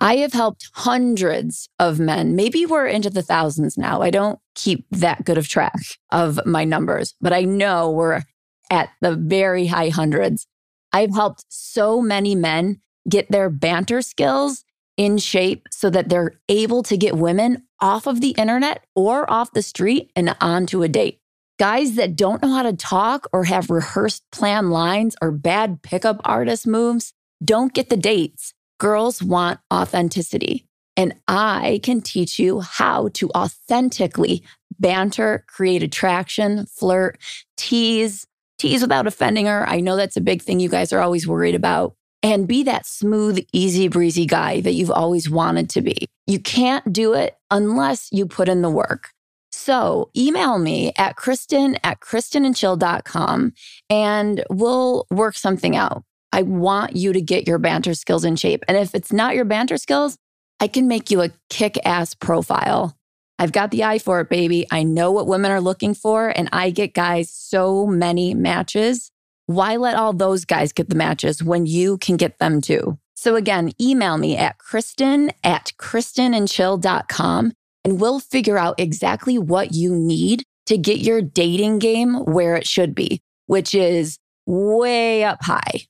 I have helped hundreds of men. Maybe we're into the thousands now. I don't keep that good of track of my numbers, but I know we're at the very high hundreds. I've helped so many men get their banter skills in shape so that they're able to get women off of the internet or off the street and onto a date. Guys that don't know how to talk or have rehearsed plan lines or bad pickup artist moves don't get the dates Girls want authenticity. And I can teach you how to authentically banter, create attraction, flirt, tease, tease without offending her. I know that's a big thing you guys are always worried about. And be that smooth, easy breezy guy that you've always wanted to be. You can't do it unless you put in the work. So email me at Kristen at KristenandChill.com and we'll work something out. I want you to get your banter skills in shape. And if it's not your banter skills, I can make you a kick ass profile. I've got the eye for it, baby. I know what women are looking for, and I get guys so many matches. Why let all those guys get the matches when you can get them too? So again, email me at Kristen at KristenandChill.com and we'll figure out exactly what you need to get your dating game where it should be, which is way up high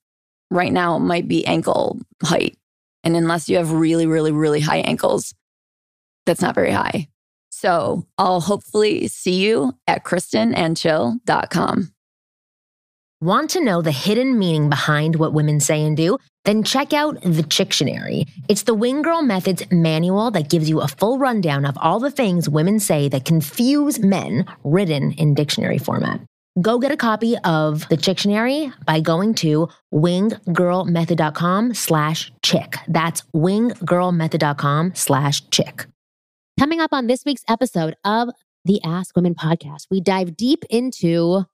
right now might be ankle height. And unless you have really, really, really high ankles, that's not very high. So I'll hopefully see you at kristenandchill.com. Want to know the hidden meaning behind what women say and do? Then check out the Chictionary. It's the Wing Girl Methods manual that gives you a full rundown of all the things women say that confuse men written in dictionary format. Go get a copy of the Chictionary by going to winggirlmethod.com slash chick. That's winggirlmethod.com slash chick. Coming up on this week's episode of the Ask Women podcast, we dive deep into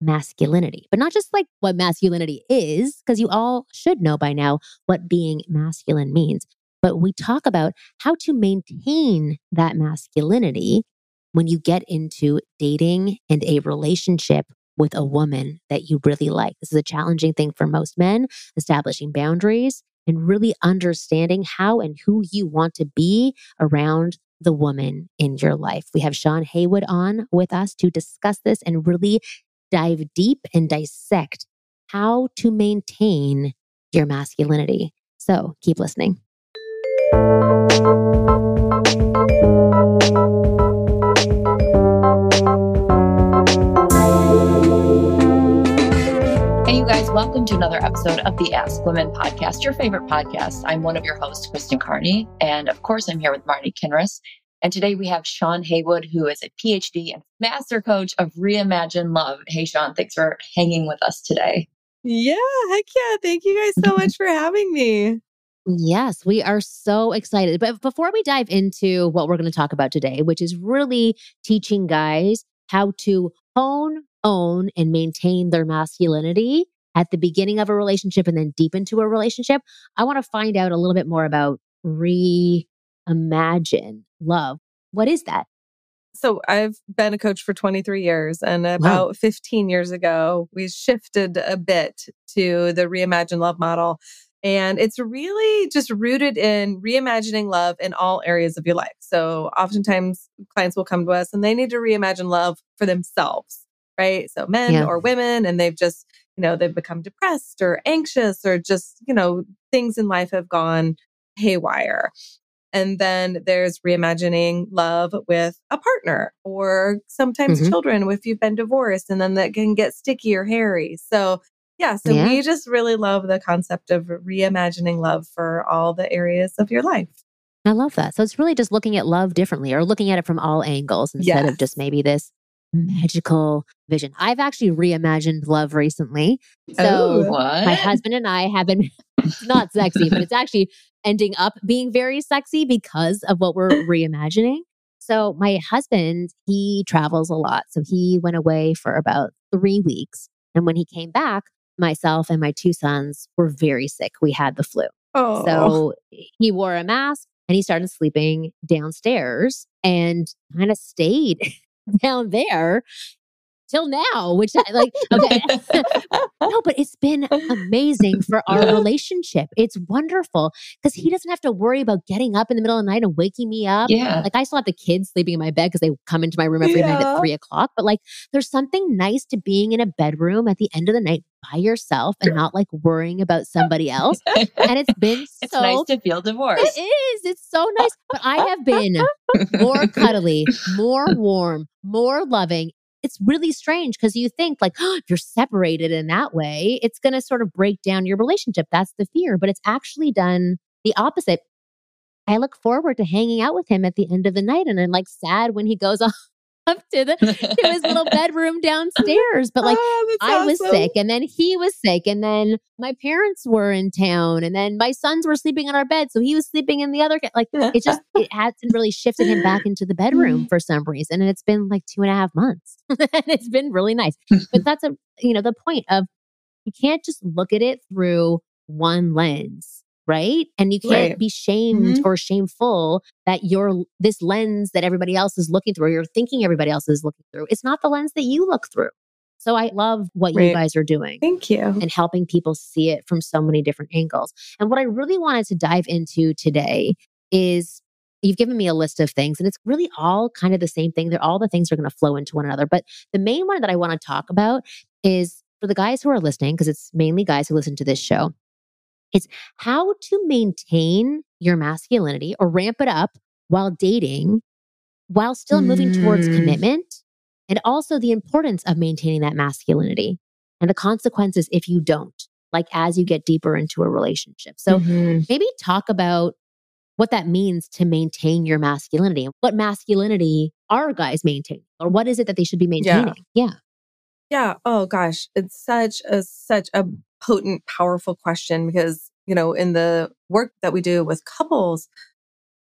masculinity, but not just like what masculinity is, because you all should know by now what being masculine means. But we talk about how to maintain that masculinity when you get into dating and a relationship with a woman that you really like. This is a challenging thing for most men, establishing boundaries and really understanding how and who you want to be around the woman in your life. We have Shawn Haywood on with us to discuss this and really dive deep and dissect how to maintain your masculinity. So keep listening. Welcome to another episode of the Ask Women podcast, your favorite podcast. I'm one of your hosts, Kristen Carney. And of course, I'm here with Marni Kinrys. And today we have Shawn Haywood, who is a PhD and master coach of Reimagine Love. Hey, Shawn, thanks for hanging with us today. Yeah, heck yeah. Thank you guys so much for having me. Yes, we are so excited. But before we dive into what we're going to talk about today, which is really teaching guys how to hone, own, and maintain their masculinity, at the beginning of a relationship and then deep into a relationship, I want to find out a little bit more about reimagine love. What is that? So I've been a coach for 23 years and about wow. 15 years ago, we shifted a bit to the reimagine love model. And it's really just rooted in reimagining love in all areas of your life. So oftentimes clients will come to us and they need to reimagine love for themselves, right? So men yeah. or women, and they've just you know, they've become depressed or anxious or just, you know, things in life have gone haywire. And then there's reimagining love with a partner or sometimes mm-hmm. children if you've been divorced and then that can get sticky or hairy. So, yeah, so yeah. we just really love the concept of reimagining love for all the areas of your life. I love that. So it's really just looking at love differently or looking at it from all angles instead yes. of just maybe this magical vision. I've actually reimagined love recently. Oh, so oh, my husband and I have been not sexy, but it's actually ending up being very sexy because of what we're reimagining. So my husband, he travels a lot. So he went away for about three weeks. And when he came back, myself and my two sons were very sick. We had the flu. Oh. So he wore a mask and he started sleeping downstairs and kind of stayed down there till now, which I like, okay. no, but it's been amazing for our relationship. It's wonderful because he doesn't have to worry about getting up in the middle of the night and waking me up. Yeah. Like I still have the kids sleeping in my bed because they come into my room every night at three o'clock. But like there's something nice to being in a bedroom at the end of the night by yourself and not like worrying about somebody else. And it's been it's so nice to feel divorced. it is. It's so nice. But I have been more cuddly, more warm, more loving. It's really strange because you think like oh, if you're separated in that way, it's going to sort of break down your relationship. That's the fear, but it's actually done the opposite. I look forward to hanging out with him at the end of the night, and I'm like sad when he goes off up to the to his little bedroom downstairs. But like Oh, I was sick and then he was sick and then my parents were in town and then my sons were sleeping in our bed. So he was sleeping in the other, like it just, it hasn't really shifted him back into the bedroom mm. for some reason. And it's been like two and a half months and it's been really nice. But that's a, you know, the point of you can't just look at it through one lens. Right. And you can't Right. be shamed mm-hmm. or shameful that you're this lens that everybody else is looking through, or you're thinking everybody else is looking through. It's not the lens that you look through. So I love what you guys are doing Thank you. and helping people see it from so many different angles. And what I really wanted to dive into today is you've given me a list of things, and it's really all kind of the same thing. They're all the things are going to flow into one another. But the main one that I want to talk about is for the guys who are listening, because it's mainly guys who listen to this show, it's how to maintain your masculinity or ramp it up while dating while still moving towards Mm. commitment and also the importance of maintaining that masculinity and the consequences if you don't, like as you get deeper into a relationship. So Mhm. maybe talk about what that means to maintain your masculinity. What masculinity are guys maintaining? Or what is it that they should be maintaining? Yeah. Yeah. Oh gosh, it's such a such a potent, powerful question because you know in the work that we do with couples,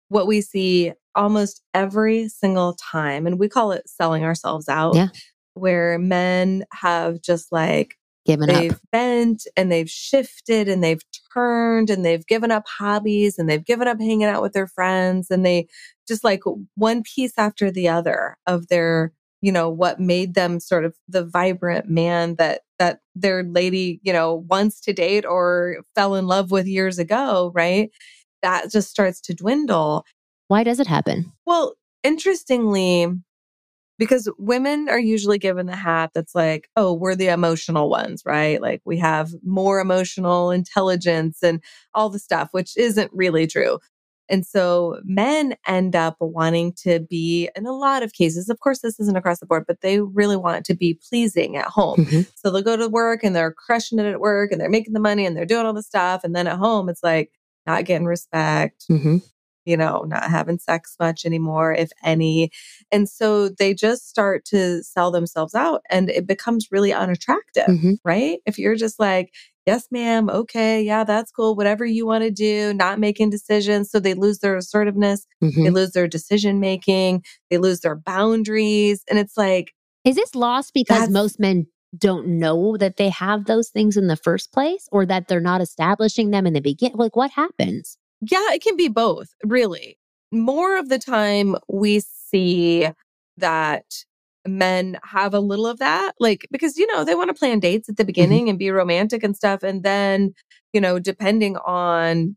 what we see almost every single time, and we call it selling ourselves out. Yeah. Where men have just like Giving they've up. bent and they've shifted and they've turned and they've given up hobbies and they've given up hanging out with their friends and they just like one piece after the other of their you know what made them sort of the vibrant man that that their lady you know wants to date or fell in love with years ago right that just starts to dwindle Why does it happen? well, interestingly, because women are usually given the hat that's like, oh, we're the emotional ones, right? Like we have more emotional intelligence and all the stuff, which isn't really true. And so men end up wanting to be, in a lot of cases, of course, this isn't across the board, but they really want to be pleasing at home. Mhm. So they'll go to work and they're crushing it at work and they're making the money and they're doing all the stuff. And then at home, it's like not getting respect, Mhm. you know, not having sex much anymore, if any. And so they just start to sell themselves out and it becomes really unattractive, Mhm. right? If you're just like, yes, ma'am, okay, yeah, that's cool, whatever you want to do, not making decisions. So they lose their assertiveness, they Mhm. lose their decision making, they lose their boundaries. And it's like, Is this lost because most men don't know that they have those things in the first place or that they're not establishing them in the beginning? Like what happens? Yeah, it can be both, really. More of the time, we see that men have a little of that, like, because, you know, they want to plan dates at the beginning and be romantic and stuff. And then, you know, depending on,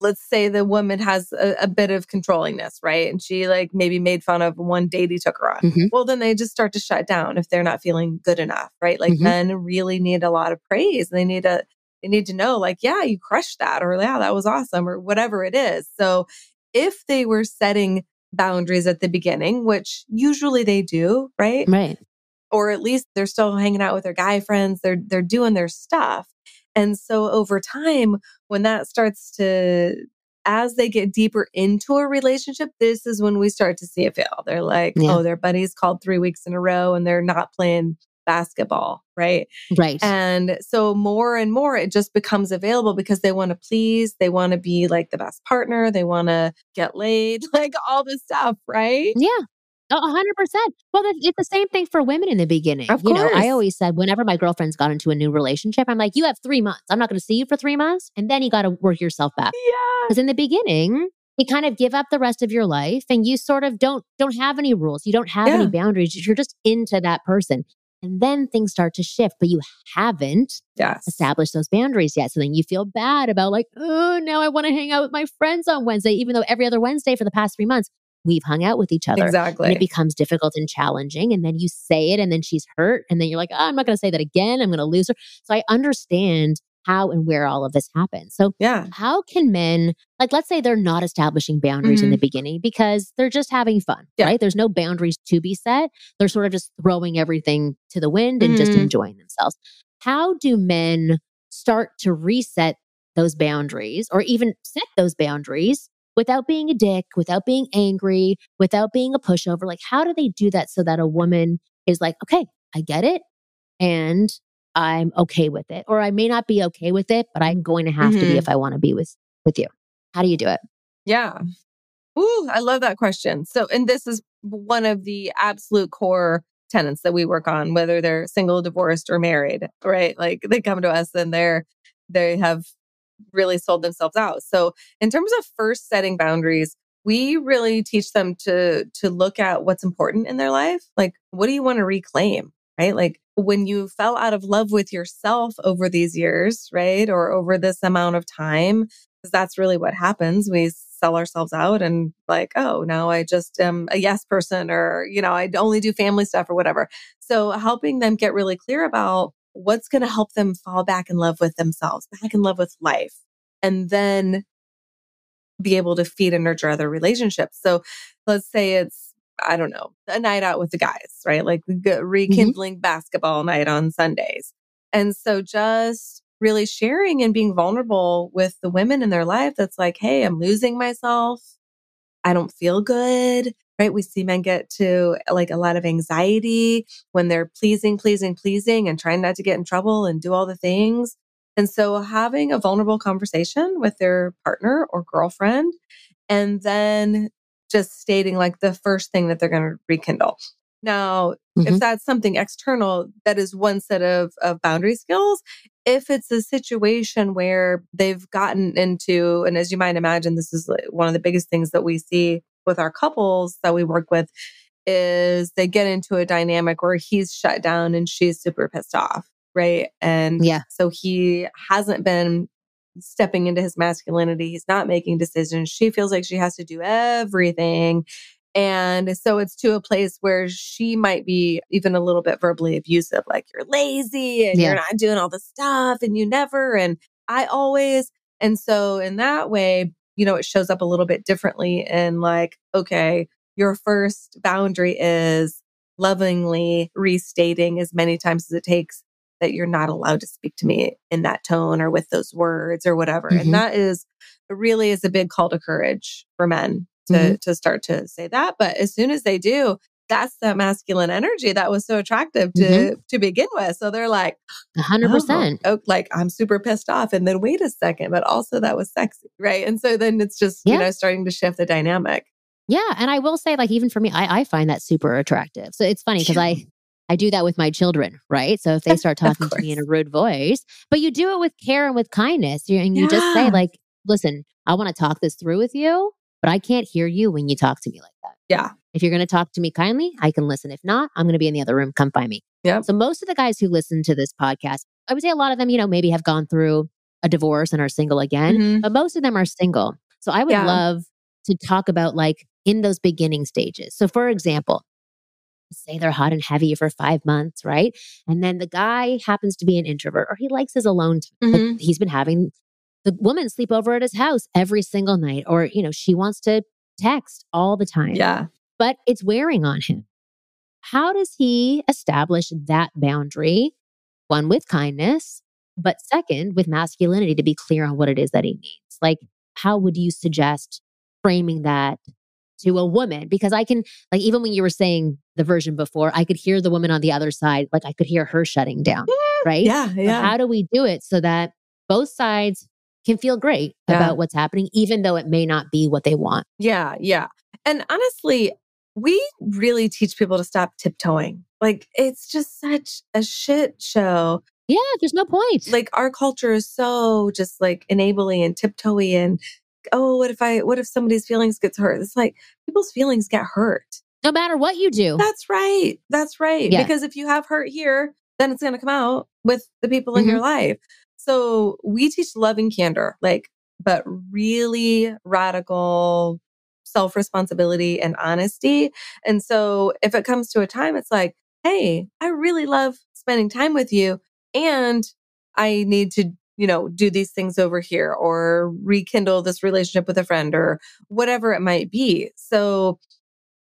let's say the woman has a, a bit of controllingness, right? And she, like, maybe made fun of one date he took her on. Mhm. Well, then they just start to shut down if they're not feeling good enough, right? Like, Mhm. men really need a lot of praise. They need a, they need to know like yeah you crushed that or yeah that was awesome or whatever it is so if they were setting boundaries at the beginning which usually they do right Right. or at least they're still hanging out with their guy friends they're they're doing their stuff and so over time when that starts to as they get deeper into a relationship this is when we start to see it fail they're like Yeah. oh their buddies called 3 weeks in a row and they're not playing basketball, right? Right. And so more and more it just becomes available because they want to please, they want to be like the best partner, they want to get laid, like all this stuff, right? Yeah. A hundred percent. Well, it's the same thing for women in the beginning. Of you know, I always said whenever my girlfriends got into a new relationship, I'm like, you have three months. I'm not going to see you for three months, and then you got to work yourself back. Yeah. Because in the beginning, you kind of give up the rest of your life, and you sort of don't don't have any rules. You don't have Yeah. any boundaries. You're just into that person, and then things start to shift. But you haven't Yes. established those boundaries yet. So then you feel bad about like, oh, now I want to hang out with my friends on Wednesday, even though every other Wednesday for the past three months we've hung out with each other. Exactly. And it becomes difficult and challenging. And then you say it, and then she's hurt. And then you're like, oh, I'm not going to say that again. I'm going to lose her. So I understand how and where all of this happens. So, yeah. how can men, like, let's say they're not establishing boundaries in the beginning because they're just having fun, Yeah. right? There's no boundaries to be set. They're sort of just throwing everything to the wind and just Mhm. enjoying themselves. How do men start to reset those boundaries or even set those boundaries without being a dick, without being angry, without being a pushover? Like, how do they do that so that a woman is like, okay, I get it and I'm okay with it? Or I may not be okay with it, but I'm going to have to Mhm. be if I want to be with, with you. How do you do it? Yeah. Ooh, I love that question. So, and this is one of the absolute core tenants that we work on, whether they're single, divorced, or married, right? Like they come to us and they're, they have really sold themselves out. So, in terms of first setting boundaries, we really teach them to to look at what's important in their life. Like, what do you want to reclaim? Right? Like when you fell out of love with yourself over these years, right? Or over this amount of time, because that's really what happens. We sell ourselves out and like, oh, now I just am a yes person or, you know, I only do family stuff or whatever. So helping them get really clear about what's going to help them fall back in love with themselves, back in love with life, and then be able to feed and nurture other relationships. So let's say it's, I don't know, a night out with the guys, right? Like g- mm-hmm. rekindling basketball night on Sundays. And so just really sharing and being vulnerable with the women in their life that's like, hey, I'm losing myself. I don't feel good. Right. We see men get to like a lot of anxiety when they're pleasing, pleasing, pleasing and trying not to get in trouble and do all the things. And so having a vulnerable conversation with their partner or girlfriend and then just stating like the first thing that they're going to rekindle. Now, if Mhm. that's something external, that is one set of, of boundary skills. If it's a situation where they've gotten into, and as you might imagine, this is one of the biggest things that we see with our couples that we work with is they get into a dynamic where he's shut down and she's super pissed off. Right. And Yeah. so he hasn't been stepping into his masculinity. He's not making decisions. She feels like she has to do everything. And so it's to a place where she might be even a little bit verbally abusive, like you're lazy and Yeah. you're not doing all the stuff and you never and I always. And so in that way, you know, it shows up a little bit differently in like, okay, your first boundary is lovingly restating as many times as it takes that you're not allowed to speak to me in that tone or with those words or whatever. Mhm. And that is really is a big call to courage for men to Mhm. to start to say that. But as soon as they do, that's that masculine energy that was so attractive to Mhm. to begin with. So they're like, hundred percent. Oh, oh, like I'm super pissed off. And then wait a second, but also that was sexy. Right. And so then it's just, Yeah. you know, starting to shift the dynamic. Yeah. And I will say, like, even for me, I, I find that super attractive. So it's funny because I I do that with my children, right? So if they start talking to me in a rude voice, but you do it with care and with kindness. You, and you just say, like, listen, I want to talk this through with you, but I can't hear you when you talk to me like that. Yeah. If you're going to talk to me kindly, I can listen. If not, I'm going to be in the other room. Come find me. Yeah. So most of the guys who listen to this podcast, I would say a lot of them, you know, maybe have gone through a divorce and are single again, Mhm. but most of them are single. So I would Yeah. love to talk about like in those beginning stages. So for example, say they're hot and heavy for five months, right? And then the guy happens to be an introvert or he likes his alone time, Mhm. he's been having the woman sleep over at his house every single night, or, you know, she wants to text all the time Yeah. but it's wearing on him. How does he establish that boundary? One, with kindness, but second, with masculinity to be clear on what it is that he needs. Like, how would you suggest framing that to a woman because I can, like, even when you were saying the version before, I could hear the woman on the other side, like, I could hear her shutting down, right? Yeah. Yeah. So how do we do it so that both sides can feel great Yeah. about what's happening, even though it may not be what they want? Yeah, yeah. And honestly, we really teach people to stop tiptoeing. Like it's just such a shit show. Yeah, there's no point. Like our culture is so just like enabling and tiptoey and oh, what if I what if somebody's feelings gets hurt? It's like people's feelings get hurt. no matter what you do. That's right. That's right. Yeah. Because if you have hurt here, then it's going to come out with the people in your mm-hmm. life. So we teach love and candor, like, but really radical self responsibility and honesty. And so if it comes to a time, it's like, hey, I really love spending time with you. And I need to, you know, do these things over here or rekindle this relationship with a friend or whatever it might be. So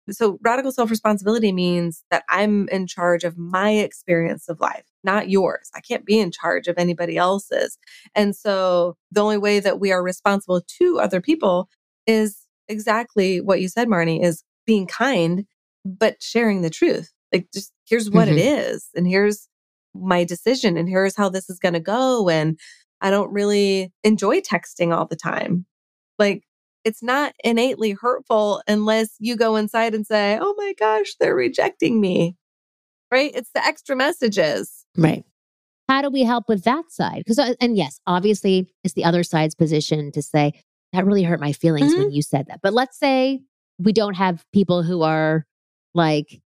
so radical self-responsibility means that I'm in charge of my experience of life, not yours. I can't be in charge of anybody else's. And so the only way that we are responsible to other people is exactly what you said, Marnie, is being kind, but sharing the truth. Like just here's what it mm-hmm. is, and here's my decision, and here's how this is gonna go. And I don't really enjoy texting all the time. Like it's not innately hurtful unless you go inside and say, oh my gosh, they're rejecting me. Right? It's the extra messages. Right. How do we help with that side? Because, uh, and yes, obviously, it's the other side's position to say, that really hurt my feelings when mm-hmm. you said that. But let's say we don't have people who are like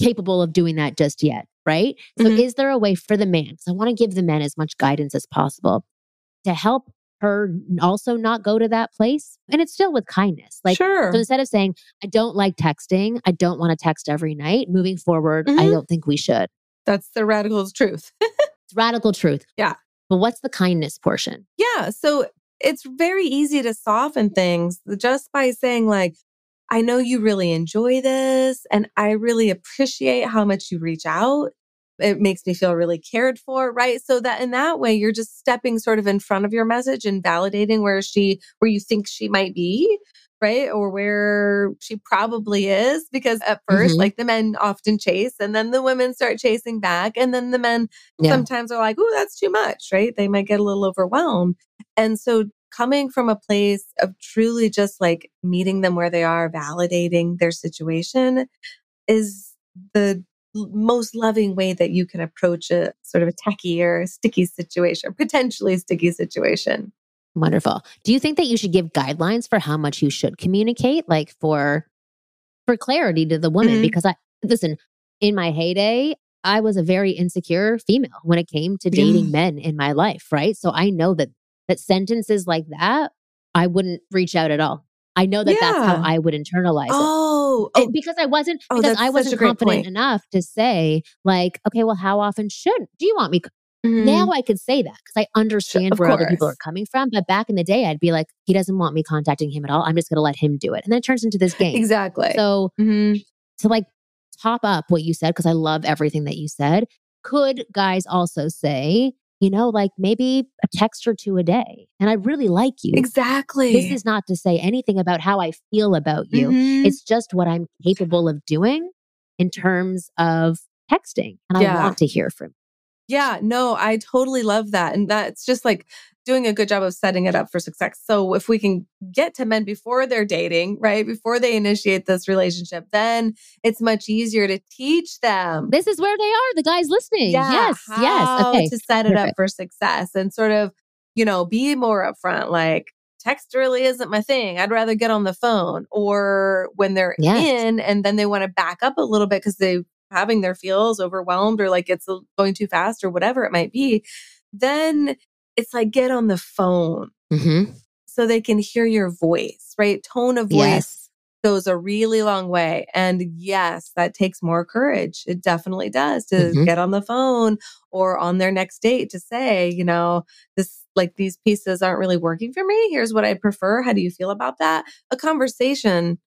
capable of doing that just yet, right? So, Mhm. is there a way for the man? Because I want to give the men as much guidance as possible to help her also not go to that place. And it's still with kindness. Like, sure. so instead of saying, I don't like texting, I don't want to text every night, moving forward, I Mhm. don't think we should. That's the radical's truth. It's radical truth. Yeah. But what's the kindness portion? Yeah. So it's very easy to soften things just by saying, like, I know you really enjoy this and I really appreciate how much you reach out. It makes me feel really cared for, right? So that in that way, you're just stepping sort of in front of your message and validating where she, where you think she might be, right? Or where she probably is. Because at 1st Mhm. like the men often chase and then the women start chasing back. And then the men Yeah. sometimes are like, oh, that's too much, right? They might get a little overwhelmed. And so coming from a place of truly just like meeting them where they are, validating their situation is the most loving way that you can approach a sort of a techie or sticky situation, potentially sticky situation. Wonderful. Do you think that you should give guidelines for how much you should communicate, like for for clarity to the woman? Mhm. Because I listen, in my heyday, I was a very insecure female when it came to dating men in my life, right? So I know that that sentences like that, I wouldn't reach out at all. I know that that's how I would internalize it. Oh, It- because I wasn't Oh, because I wasn't confident enough to say like, okay, well, how often should do you want me? mhm. Now I could say that because I understand of where other people are coming from. But back in the day, I'd be like, he doesn't want me contacting him at all. I'm just going to let him do it, and then it turns into this game. exactly. So Mhm. to like top up what you said, because I love everything that you said. Could guys also say, you know, like maybe a text or two a day, and I really like you. exactly. This is not to say anything about how I feel about you. Mhm. It's just what I'm capable of doing in terms of texting. And I want to hear from you. Yeah, no, I totally love that. And that's just like doing a good job of setting it up for success. So if we can get to men before they're dating, right? Before they initiate this relationship, then it's much easier to teach them. This is where they are, the guys listening. yes, yes. how Okay. To set it up for success and sort of, you know, be more upfront. Like, text really isn't my thing. I'd rather get on the phone. Or when they're Yes. in and then they want to back up a little bit because they having their feels overwhelmed or like it's going too fast or whatever it might be, then it's like get on the phone Mhm. so they can hear your voice, right? Tone of voice Yes. goes a really long way. And yes, that takes more courage. It definitely does to Mhm. get on the phone or on their next date to say, you know, this like these pieces aren't really working for me. Here's what I prefer. How do you feel about that? A conversation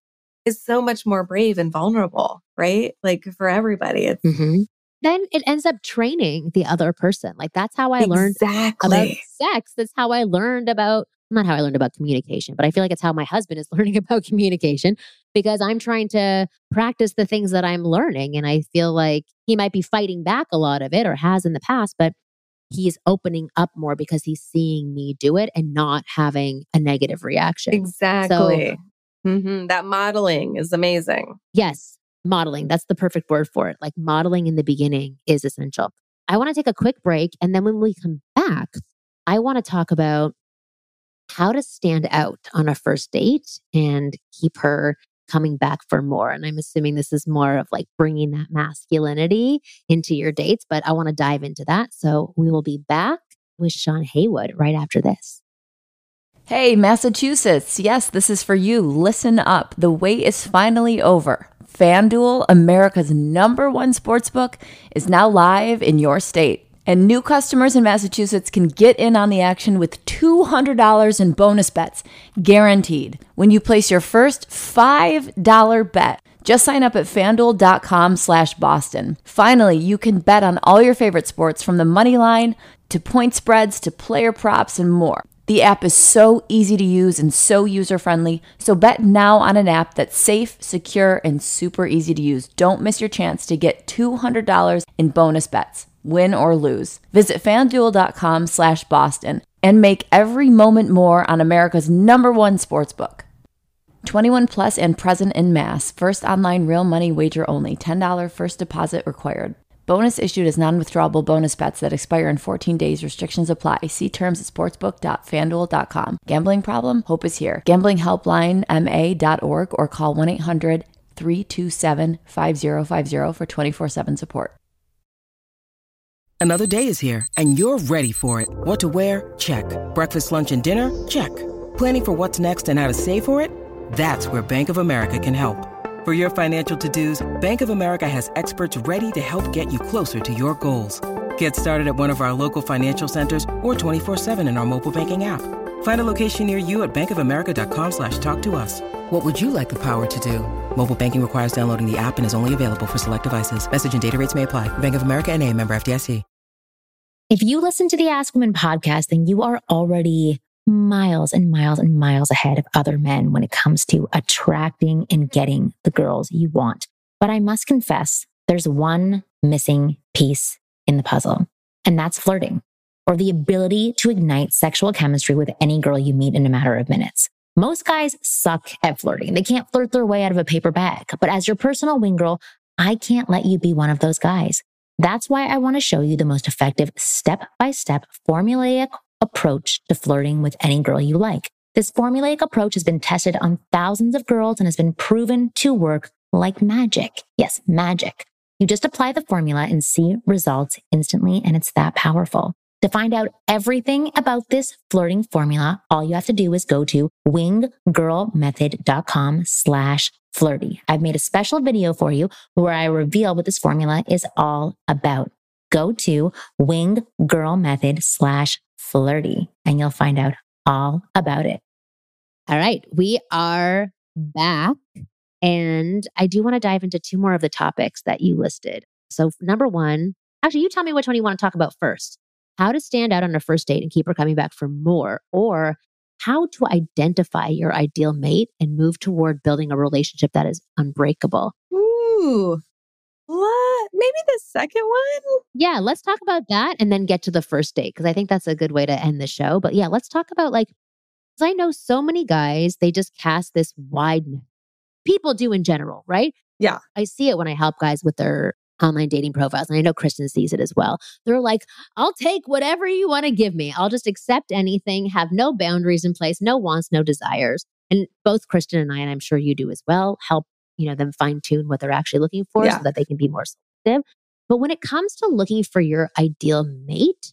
is so much more brave and vulnerable, right? Like for everybody. It's Mhm. Then it ends up training the other person. Like that's how I learned about sex. That's how I learned about not how I learned about communication, but I feel like it's how my husband is learning about communication because I'm trying to practice the things that I'm learning. And I feel like he might be fighting back a lot of it or has in the past, but he's opening up more because he's seeing me do it and not having a negative reaction. Exactly. So, mm-hmm. That modeling is amazing. Yes, modeling. That's the perfect word for it. Like modeling in the beginning is essential. I want to take a quick break. And then when we come back, I want to talk about how to stand out on a first date and keep her coming back for more. And I'm assuming this is more of like bringing that masculinity into your dates, but I want to dive into that. So we will be back with Shawn Haywood right after this. Hey, Massachusetts. Yes, this is for you. Listen up. The wait is finally over. FanDuel, America's number one sportsbook, is now live in your state. And new customers in Massachusetts can get in on the action with $200 in bonus bets, guaranteed, when you place your first $5 bet. Just sign up at fanduel.com slash Boston. Finally, you can bet on all your favorite sports from the money line to point spreads to player props and more. The app is so easy to use and so user friendly. So bet now on an app that's safe, secure, and super easy to use. Don't miss your chance to get $200 in bonus bets win or lose. Visit fanduel.com slash Boston and make every moment more on America's number one sportsbook. 21 plus and present in mass. First online real money wager only. $10 first deposit required. Bonus issued as non withdrawable bonus bets that expire in 14 days. Restrictions apply. See terms at sportsbook.fanduel.com. Gambling problem? Hope is here. Gambling helpline ma.org or call 1 800 327 5050 for 24 7 support. Another day is here, and you're ready for it. What to wear? Check. Breakfast, lunch, and dinner? Check. Planning for what's next and how to save for it? That's where Bank of America can help. For your financial to-dos, Bank of America has experts ready to help get you closer to your goals. Get started at one of our local financial centers or 24-7 in our mobile banking app. Find a location near you at bankofamerica.com slash talk to us. What would you like the power to do? Mobile banking requires downloading the app and is only available for select devices. Message and data rates may apply. Bank of America and a member FDIC. If you listen to the Ask Women podcast, then you are already miles and miles and miles ahead of other men when it comes to attracting and getting the girls you want. But I must confess, there's one missing piece in the puzzle, and that's flirting or the ability to ignite sexual chemistry with any girl you meet in a matter of minutes. Most guys suck at flirting. They can't flirt their way out of a paper bag. But as your personal wing girl, I can't let you be one of those guys. That's why I want to show you the most effective step by step formulaic approach to flirting with any girl you like. This formulaic approach has been tested on thousands of girls and has been proven to work like magic. Yes, magic. You just apply the formula and see results instantly, and it's that powerful. To find out everything about this flirting formula, all you have to do is go to winggirlmethod.com slash flirty. I've made a special video for you where I reveal what this formula is all about. Go to winggirlmethod slash flirty and you'll find out all about it. All right. We are back. And I do want to dive into two more of the topics that you listed. So, number one, actually, you tell me which one you want to talk about first how to stand out on a first date and keep her coming back for more, or how to identify your ideal mate and move toward building a relationship that is unbreakable. Ooh, what? Maybe the second one? Yeah, let's talk about that and then get to the first date because I think that's a good way to end the show. But yeah, let's talk about like, because I know so many guys, they just cast this wide net. People do in general, right? Yeah. I see it when I help guys with their online dating profiles. And I know Kristen sees it as well. They're like, I'll take whatever you want to give me. I'll just accept anything, have no boundaries in place, no wants, no desires. And both Kristen and I, and I'm sure you do as well, help, you know, them fine tune what they're actually looking for yeah. so that they can be more But when it comes to looking for your ideal mate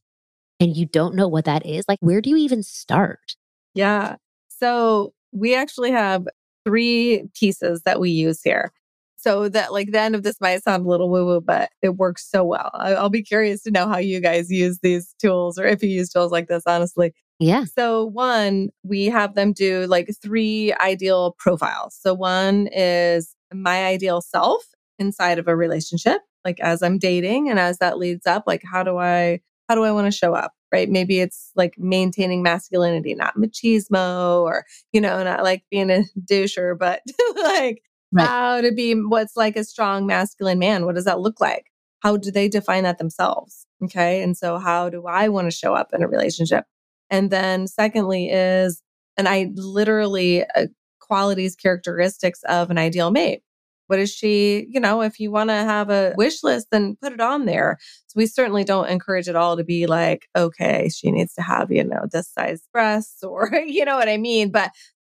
and you don't know what that is, like where do you even start? Yeah. So we actually have three pieces that we use here. So that like the end of this might sound a little woo woo, but it works so well. I, I'll be curious to know how you guys use these tools or if you use tools like this, honestly. Yeah. So, one, we have them do like three ideal profiles. So, one is my ideal self inside of a relationship, like as I'm dating and as that leads up, like how do I how do I want to show up? right? Maybe it's like maintaining masculinity, not machismo or, you know, not like being a doucher, but like right. how to be what's like a strong masculine man. What does that look like? How do they define that themselves? Okay. And so how do I want to show up in a relationship? And then secondly is, and I literally uh, qualities, characteristics of an ideal mate. What is she, you know, if you want to have a wish list, then put it on there. So we certainly don't encourage it all to be like, okay, she needs to have, you know, this size breasts or, you know what I mean? But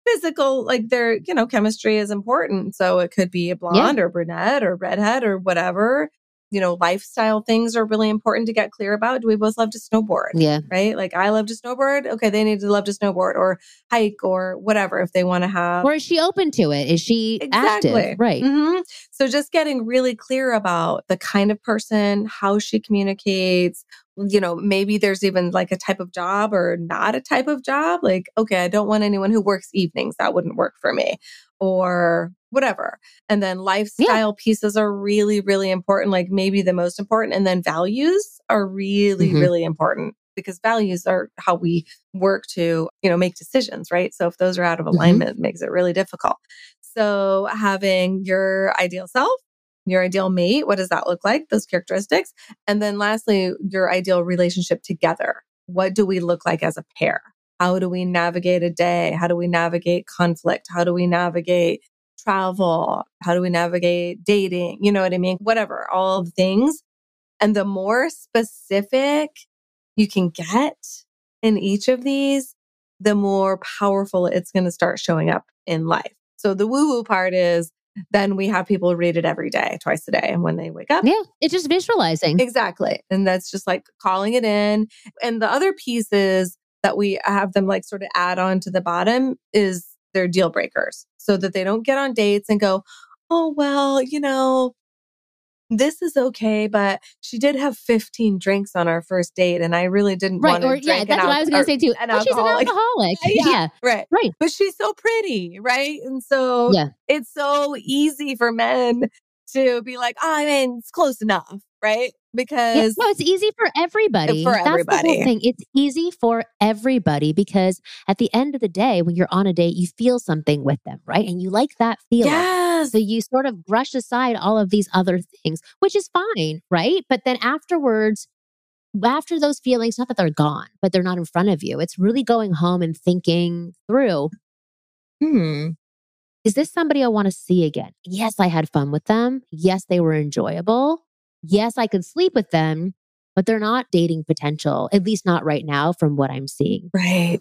physical, like their, you know, chemistry is important. So it could be a blonde yeah. or brunette or redhead or whatever you know, lifestyle things are really important to get clear about. Do we both love to snowboard? Yeah. Right. Like I love to snowboard. Okay. They need to love to snowboard or hike or whatever if they want to have. Or is she open to it? Is she exactly. active? Right. Mm-hmm. So just getting really clear about the kind of person, how she communicates, you know, maybe there's even like a type of job or not a type of job. Like, okay, I don't want anyone who works evenings. That wouldn't work for me. Or whatever. And then lifestyle yeah. pieces are really, really important, like maybe the most important. And then values are really, mm-hmm. really important because values are how we work to, you know, make decisions, right? So if those are out of mm-hmm. alignment, mm-hmm. it makes it really difficult. So having your ideal self, your ideal mate, what does that look like? Those characteristics. And then lastly, your ideal relationship together. What do we look like as a pair? How do we navigate a day? How do we navigate conflict? How do we navigate travel? How do we navigate dating? You know what I mean? Whatever, all the things. And the more specific you can get in each of these, the more powerful it's going to start showing up in life. So the woo woo part is then we have people read it every day, twice a day. And when they wake up, yeah, it's just visualizing. Exactly. And that's just like calling it in. And the other pieces that we have them like sort of add on to the bottom is their deal breakers so that they don't get on dates and go, oh, well, you know, this is okay, but she did have 15 drinks on our first date, and I really didn't right, want to. Or, yeah, that's what I was going to say too. Er, an oh, she's an alcoholic. yeah, yeah, right, right. But she's so pretty, right? And so yeah. it's so easy for men to be like, oh, I mean, it's close enough, right? Because yeah, no, it's easy for everybody. For everybody. That's the whole thing. It's easy for everybody because at the end of the day, when you're on a date, you feel something with them, right? And you like that feeling. Yes. So you sort of brush aside all of these other things, which is fine, right? But then afterwards, after those feelings, not that they're gone, but they're not in front of you. It's really going home and thinking through, hmm, is this somebody I want to see again? Yes, I had fun with them. Yes, they were enjoyable yes, I could sleep with them, but they're not dating potential, at least not right now from what I'm seeing. Right.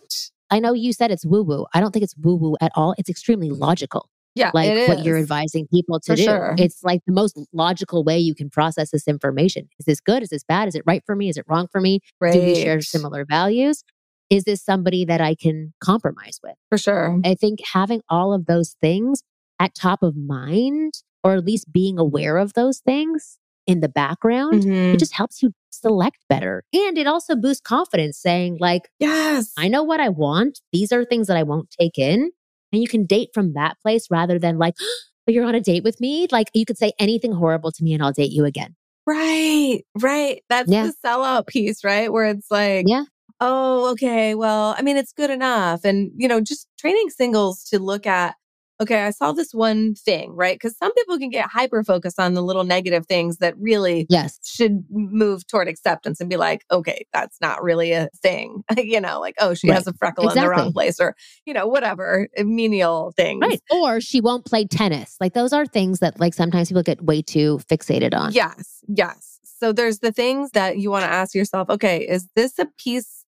I know you said it's woo woo. I don't think it's woo woo at all. It's extremely logical. Yeah. Like what you're advising people to for do. Sure. It's like the most logical way you can process this information. Is this good? Is this bad? Is it right for me? Is it wrong for me? Right. Do we share similar values? Is this somebody that I can compromise with? For sure. I think having all of those things at top of mind, or at least being aware of those things, in the background, mm-hmm. it just helps you select better. And it also boosts confidence saying, like, yes, I know what I want. These are things that I won't take in. And you can date from that place rather than like, but you're on a date with me. Like you could say anything horrible to me and I'll date you again. Right, right. That's yeah. the sellout piece, right? Where it's like, yeah. Oh, okay. Well, I mean, it's good enough. And, you know, just training singles to look at okay, I saw this one thing, right? Because some people can get hyper focused on the little negative things that really yes. should move toward acceptance and be like, okay, that's not really a thing. you know, like, oh, she right. has a freckle exactly. in the wrong place or, you know, whatever, eh, menial things. Right. Or she won't play tennis. Like those are things that like sometimes people get way too fixated on. Yes. Yes. So there's the things that you want to ask yourself, okay, is this a piece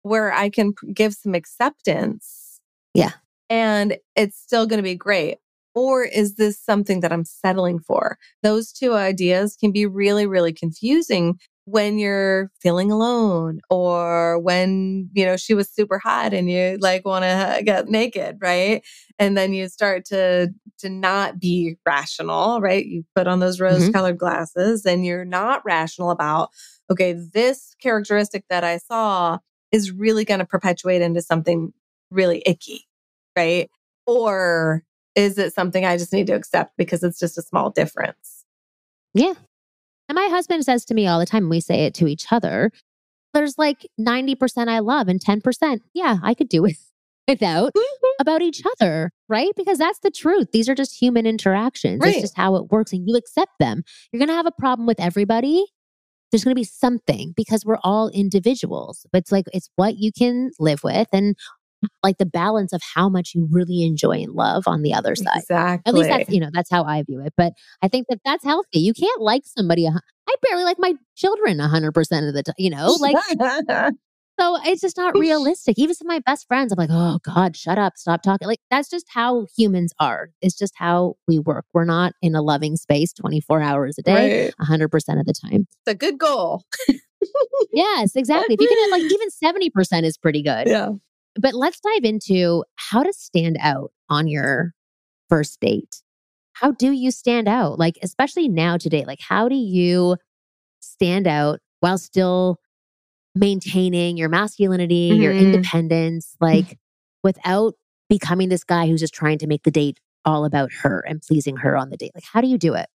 where I can give some acceptance? Yeah and it's still going to be great? Or is this something that I'm settling for? Those two ideas can be really, really confusing when you're feeling alone or when, you know, she was super hot and you like want to get naked, right? And then you start to, to not be rational, right? You put on those rose colored mm-hmm. glasses and you're not rational about, okay, this characteristic that I saw is really going to perpetuate into something really icky right? Or is it something I just need to accept because it's just a small difference? Yeah. And my husband says to me all the time, we say it to each other there's like 90% I love and 10%, yeah, I could do it without Mm-hmm. about each other, right? Because that's the truth. These are just human interactions. Right. It's just how it works and you accept them. You're going to have a problem with everybody. There's going to be something because we're all individuals. But it's like, it's what you can live with and like the balance of how much you really enjoy and love on the other side. Exactly. At least that's, you know, that's how I view it. But I think that that's healthy. You can't like somebody. I barely like my children 100% of the time, you know, like, so it's just not realistic. Even some of my best friends, I'm like, oh God, shut up, stop talking. Like, that's just how humans are. It's just how we work. We're not in a loving space 24 hours a day, right. 100% of the time. It's a good goal. Yes, exactly. If you can, like, even 70% is pretty good. Yeah. But let's dive into how to stand out on your first date. How do you stand out? Like, especially now today, like, how do you stand out while still maintaining your masculinity, your Mhm. independence, like, without becoming this guy who's just trying to make the date all about her and pleasing her on the date? Like, how do you do it?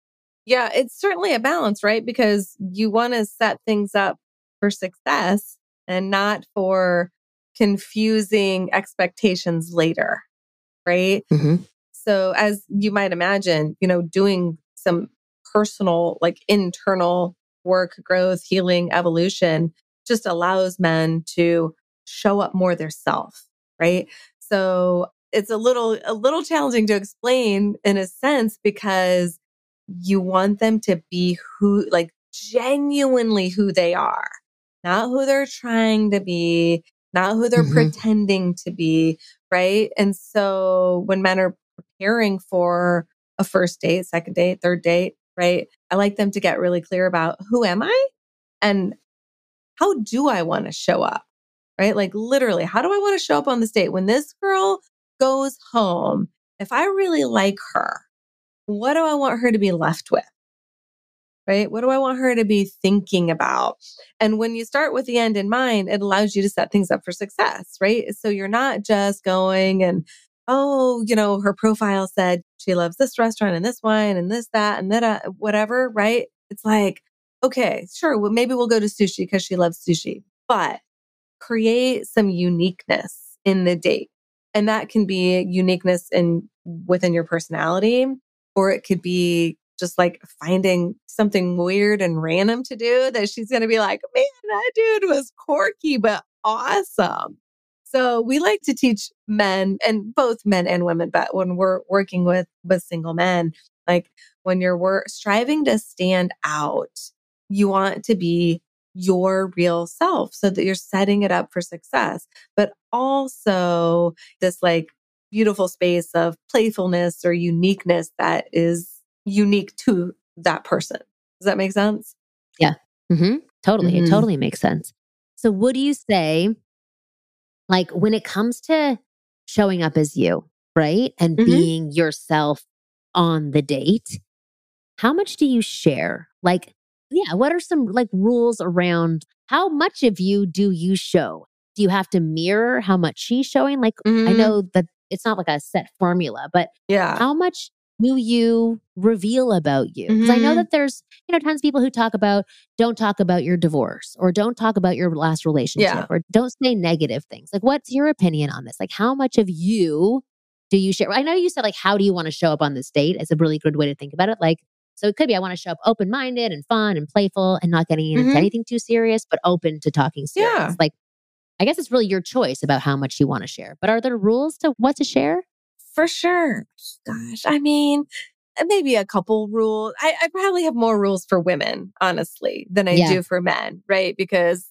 Yeah, it's certainly a balance, right? Because you want to set things up for success and not for confusing expectations later, right? Mm-hmm. So, as you might imagine, you know, doing some personal, like internal work, growth, healing, evolution just allows men to show up more their self, right? So, it's a little a little challenging to explain in a sense because you want them to be who like genuinely who they are, not who they're trying to be, not who they're Mhm. pretending to be, right? And so when men are preparing for a first date, second date, third date, right? I like them to get really clear about who am I and how do I want to show up? Right? Like literally, how do I want to show up on this date? When this girl goes home, if I really like her, what do I want her to be left with? Right? What do I want her to be thinking about? And when you start with the end in mind, it allows you to set things up for success, right? So you're not just going and, oh, you know, her profile said she loves this restaurant and this wine and this, that, and that, uh, whatever, right? It's like, okay, sure, well, maybe we'll go to sushi because she loves sushi, but create some uniqueness in the date. And that can be uniqueness in within your personality, or it could be just like finding something weird and random to do that she's going to be like, man, that dude was quirky, but awesome. So we like to teach men and both men and women, but when we're working with, with single men, like when you're wor- striving to stand out, you want to be your real self so that you're setting it up for success, but also this like beautiful space of playfulness or uniqueness that is unique to that person. Does that make sense? Mm-hmm. Totally. Mhm. It totally makes sense. So, what do you say, like, when it comes to showing up as you, right? And Mhm. being yourself on the date, how much do you share? Like, yeah, what are some like rules around how much of you do you show? Do you have to mirror how much she's showing? Like, I Mhm. know that it's not like a set formula, but Yeah. how much do you reveal about you? Because I know Mhm. that there's, you know, tons of people who talk about don't talk about your divorce or don't talk about your last relationship Yeah. or don't say negative things. Like, what's your opinion on this? Like, how much of you do you share? I know you said, like, how do you want to show up on this date? It's a really good way to think about it. Like, so it could be I want to show up open minded and fun and playful and not getting into Mhm. anything too serious, but open to talking serious. Yeah. Like, I guess it's really your choice about how much you want to share. But are there rules to what to share? For sure. Gosh, I mean, uh, maybe a couple rules. I, I probably have more rules for women, honestly, than I Yeah. do for men, right? Because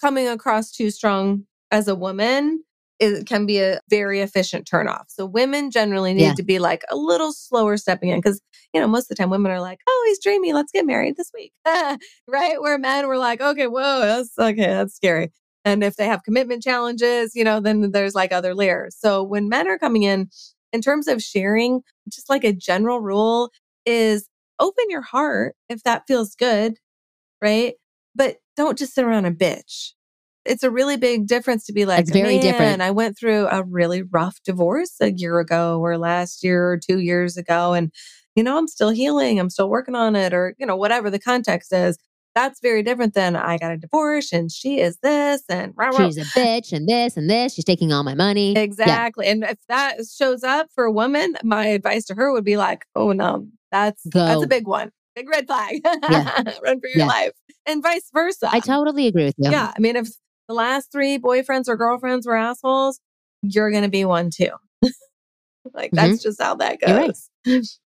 coming across too strong as a woman it can be a very efficient turnoff. So women generally need Yeah. to be like a little slower stepping in because, you know, most of the time women are like, oh, he's dreamy. Let's get married this week. right? Where men were like, okay, whoa, that's okay. That's scary. And if they have commitment challenges, you know, then there's like other layers. So when men are coming in, in terms of sharing, just like a general rule is open your heart if that feels good, right? But don't just sit around a bitch. It's a really big difference to be like, It's very man, different. I went through a really rough divorce a year ago or last year or two years ago. And, you know, I'm still healing. I'm still working on it or, you know, whatever the context is. That's very different than I got a divorce and she is this and rah, rah. She's a bitch and this and this. She's taking all my money. Exactly. Yeah. And if that shows up for a woman, my advice to her would be like, oh no, that's Go. that's a big one. Big red flag. Yeah. Run for your yeah. life. And vice versa. I totally agree with you. Yeah. I mean, if the last three boyfriends or girlfriends were assholes, you're gonna be one too. like mm-hmm. that's just how that goes.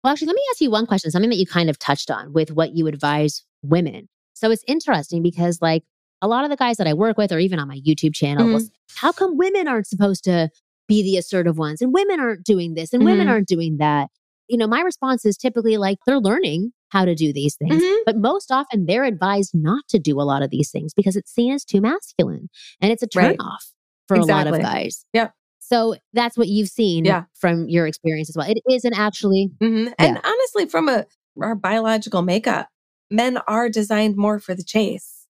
Well, actually, let me ask you one question, something that you kind of touched on with what you advise women. So it's interesting because, like, a lot of the guys that I work with, or even on my YouTube channel, mm-hmm. say, how come women aren't supposed to be the assertive ones and women aren't doing this and mm-hmm. women aren't doing that? You know, my response is typically like they're learning how to do these things, mm-hmm. but most often they're advised not to do a lot of these things because it's seen as too masculine and it's a turnoff right. for exactly. a lot of guys. Yeah. So that's what you've seen yeah. from your experience as well. It isn't actually. Mm-hmm. Yeah. And honestly, from a our biological makeup, men are designed more for the chase.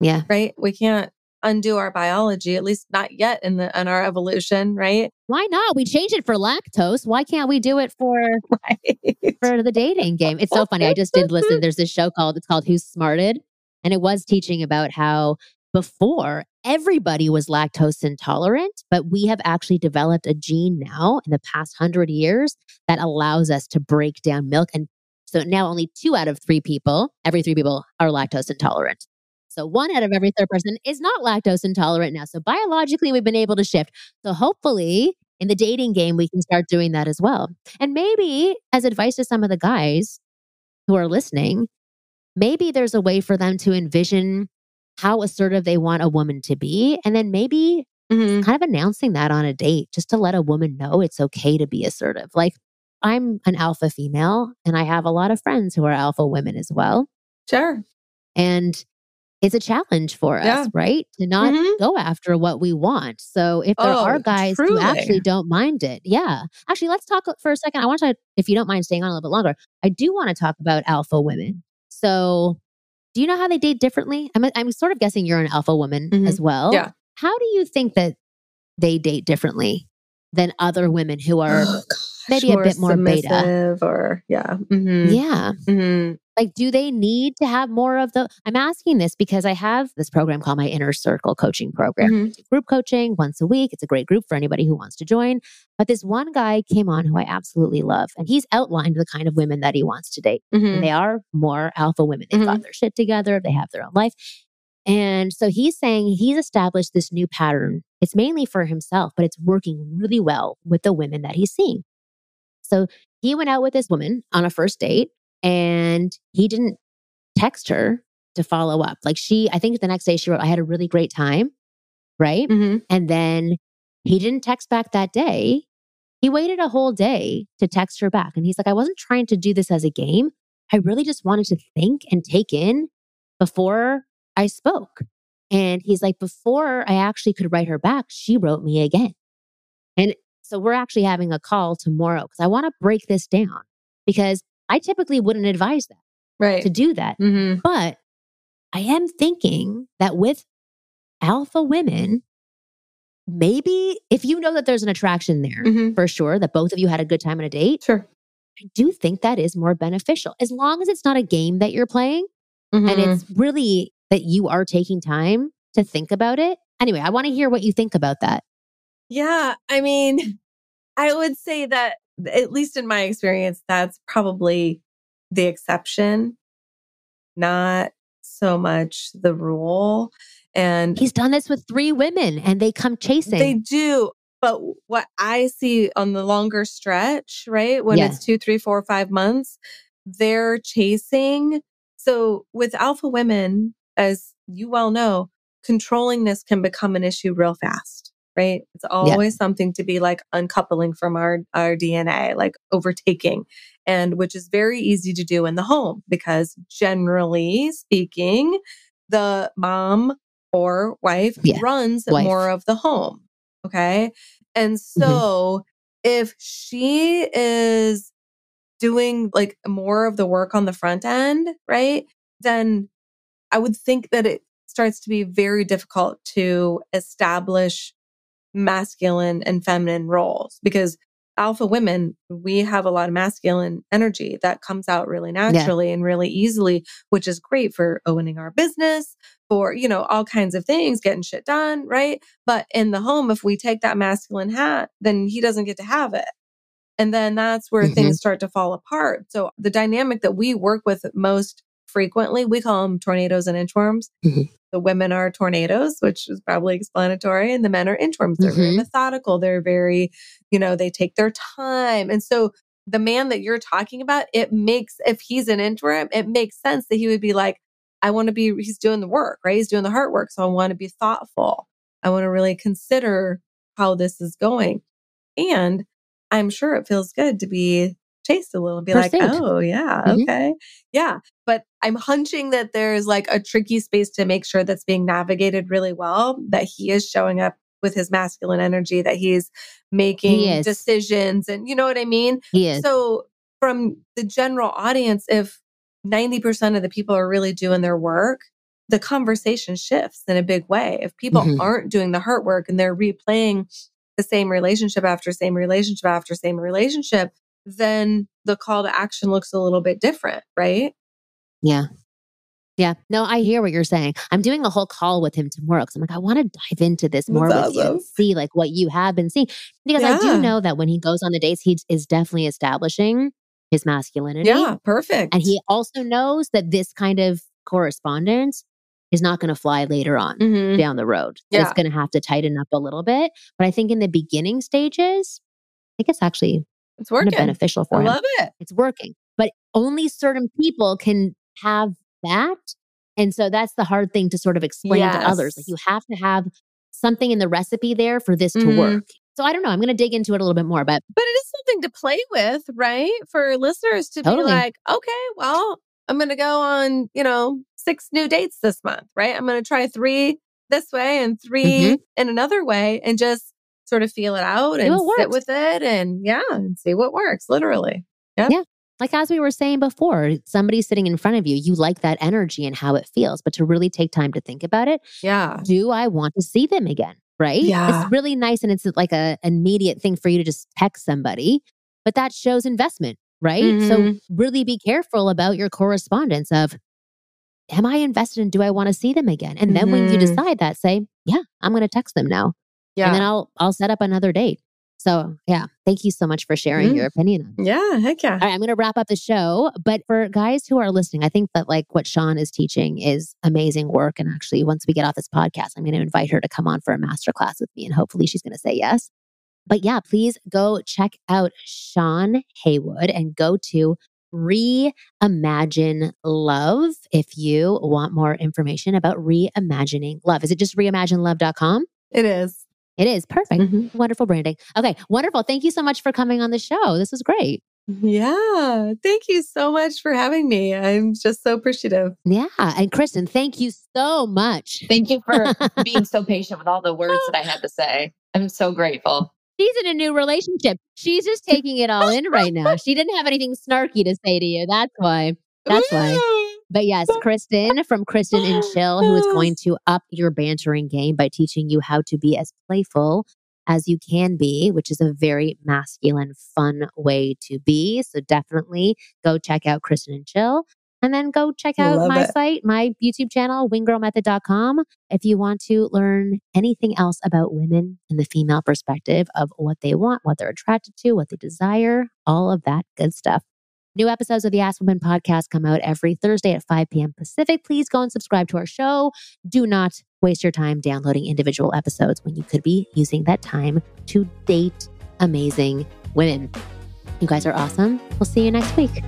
Yeah. Right. We can't undo our biology, at least not yet in the in our evolution, right? Why not? We change it for lactose. Why can't we do it for right. for the dating game? It's so funny. I just did listen. There's this show called it's called Who's Smarted, and it was teaching about how before everybody was lactose intolerant, but we have actually developed a gene now in the past hundred years that allows us to break down milk. And so now only two out of three people, every three people are lactose intolerant. So one out of every third person is not lactose intolerant now. So biologically, we've been able to shift. So hopefully, in the dating game, we can start doing that as well. And maybe as advice to some of the guys who are listening, maybe there's a way for them to envision how assertive they want a woman to be. And then maybe mm-hmm. kind of announcing that on a date just to let a woman know it's okay to be assertive. Like, I'm an alpha female and I have a lot of friends who are alpha women as well. Sure. And it's a challenge for us, yeah. right? To not mm-hmm. go after what we want. So if there oh, are guys truly. who actually don't mind it, yeah. Actually, let's talk for a second. I want to, if you don't mind staying on a little bit longer, I do want to talk about alpha women. So do you know how they date differently? I'm, I'm sort of guessing you're an alpha woman mm-hmm. as well. Yeah. How do you think that they date differently than other women who are oh, maybe a bit more beta? Or, yeah. Mm-hmm. Yeah. Mm-hmm. Like, do they need to have more of the? I'm asking this because I have this program called my Inner Circle Coaching Program. Mm-hmm. Group coaching once a week. It's a great group for anybody who wants to join. But this one guy came on who I absolutely love, and he's outlined the kind of women that he wants to date. Mm-hmm. And they are more alpha women. They've got mm-hmm. their shit together, they have their own life. And so he's saying he's established this new pattern. It's mainly for himself, but it's working really well with the women that he's seeing. So he went out with this woman on a first date and he didn't text her to follow up. Like she, I think the next day she wrote, I had a really great time. Right. Mm-hmm. And then he didn't text back that day. He waited a whole day to text her back. And he's like, I wasn't trying to do this as a game. I really just wanted to think and take in before I spoke. And he's like, before I actually could write her back, she wrote me again. And so we're actually having a call tomorrow because I want to break this down because I typically wouldn't advise that. Right. To do that. Mm-hmm. But I am thinking that with alpha women, maybe if you know that there's an attraction there mm-hmm. for sure, that both of you had a good time on a date. Sure. I do think that is more beneficial as long as it's not a game that you're playing mm-hmm. and it's really that you are taking time to think about it. Anyway, I want to hear what you think about that. Yeah. I mean, I would say that at least in my experience, that's probably the exception, not so much the rule. And he's done this with three women and they come chasing. They do. But what I see on the longer stretch, right? When yeah. it's two, three, four, five months, they're chasing. So with alpha women, as you well know, controlling this can become an issue real fast right? It's always yeah. something to be like uncoupling from our, our DNA, like overtaking, and which is very easy to do in the home because generally speaking, the mom or wife yeah. runs wife. more of the home. Okay. And mm-hmm. so mm-hmm. if she is doing like more of the work on the front end, right? Then I would think that it starts to be very difficult to establish masculine and feminine roles because alpha women, we have a lot of masculine energy that comes out really naturally yeah. and really easily, which is great for owning our business, for, you know, all kinds of things, getting shit done, right? But in the home, if we take that masculine hat, then he doesn't get to have it. And then that's where mm-hmm. things start to fall apart. So the dynamic that we work with most frequently, we call them tornadoes and inchworms. Mm-hmm. The women are tornadoes, which is probably explanatory, and the men are inchworms. They're mm-hmm. very methodical. They're very, you know, they take their time. And so the man that you're talking about, it makes, if he's an inchworm, it makes sense that he would be like, I want to be, he's doing the work, right? He's doing the hard work. So I want to be thoughtful. I want to really consider how this is going. And I'm sure it feels good to be chased a little and be Pursuit. like, oh, yeah, mm-hmm. okay. Yeah. But I'm hunching that there's like a tricky space to make sure that's being navigated really well, that he is showing up with his masculine energy, that he's making he decisions. And you know what I mean? He is. So, from the general audience, if 90% of the people are really doing their work, the conversation shifts in a big way. If people mm-hmm. aren't doing the heart work and they're replaying the same relationship after same relationship after same relationship, then the call to action looks a little bit different, right? Yeah. Yeah. No, I hear what you're saying. I'm doing a whole call with him tomorrow because I'm like, I want to dive into this more That's with awesome. you and see like what you have been seeing. Because yeah. I do know that when he goes on the dates, he is definitely establishing his masculinity. Yeah, perfect. And he also knows that this kind of correspondence is not going to fly later on mm-hmm. down the road. Yeah. It's going to have to tighten up a little bit. But I think in the beginning stages, I think it's actually it's working. beneficial for I him. love it. It's working. But only certain people can have that. And so that's the hard thing to sort of explain yes. to others. Like you have to have something in the recipe there for this mm-hmm. to work. So I don't know. I'm going to dig into it a little bit more, but but it is something to play with, right? For listeners to totally. be like, okay, well, I'm going to go on, you know, six new dates this month, right? I'm going to try three this way and 3 mm-hmm. in another way, and just sort of feel it out and sit with it, and yeah, and see what works. Literally, yep. yeah like as we were saying before, somebody sitting in front of you, you like that energy and how it feels. But to really take time to think about it, yeah. Do I want to see them again? Right? Yeah. It's really nice and it's like a an immediate thing for you to just text somebody, but that shows investment, right? Mm-hmm. So really be careful about your correspondence of am I invested and do I want to see them again? And then mm-hmm. when you mm-hmm. decide that, say, yeah, I'm going to text them now. Yeah. And then I'll I'll set up another date. So, yeah, thank you so much for sharing mm. your opinion. Yeah, heck yeah. All right, I'm going to wrap up the show. But for guys who are listening, I think that like what Shawn is teaching is amazing work. And actually, once we get off this podcast, I'm going to invite her to come on for a masterclass with me. And hopefully, she's going to say yes. But yeah, please go check out Shawn Haywood and go to Reimagine Love if you want more information about reimagining love. Is it just reimaginelove.com? It is. It is perfect. Mm-hmm. Wonderful branding. Okay, wonderful. Thank you so much for coming on the show. This was great. Yeah. Thank you so much for having me. I'm just so appreciative. Yeah. And Kristen, thank you so much. Thank you for being so patient with all the words that I had to say. I'm so grateful. She's in a new relationship. She's just taking it all in right now. She didn't have anything snarky to say to you. That's why. That's why. But yes, Kristen from Kristen and Chill, who is going to up your bantering game by teaching you how to be as playful as you can be, which is a very masculine, fun way to be. So definitely go check out Kristen and Chill. And then go check out Love my it. site, my YouTube channel, winggirlmethod.com, if you want to learn anything else about women and the female perspective of what they want, what they're attracted to, what they desire, all of that good stuff. New episodes of the Ask Women podcast come out every Thursday at 5 p.m. Pacific. Please go and subscribe to our show. Do not waste your time downloading individual episodes when you could be using that time to date amazing women. You guys are awesome. We'll see you next week.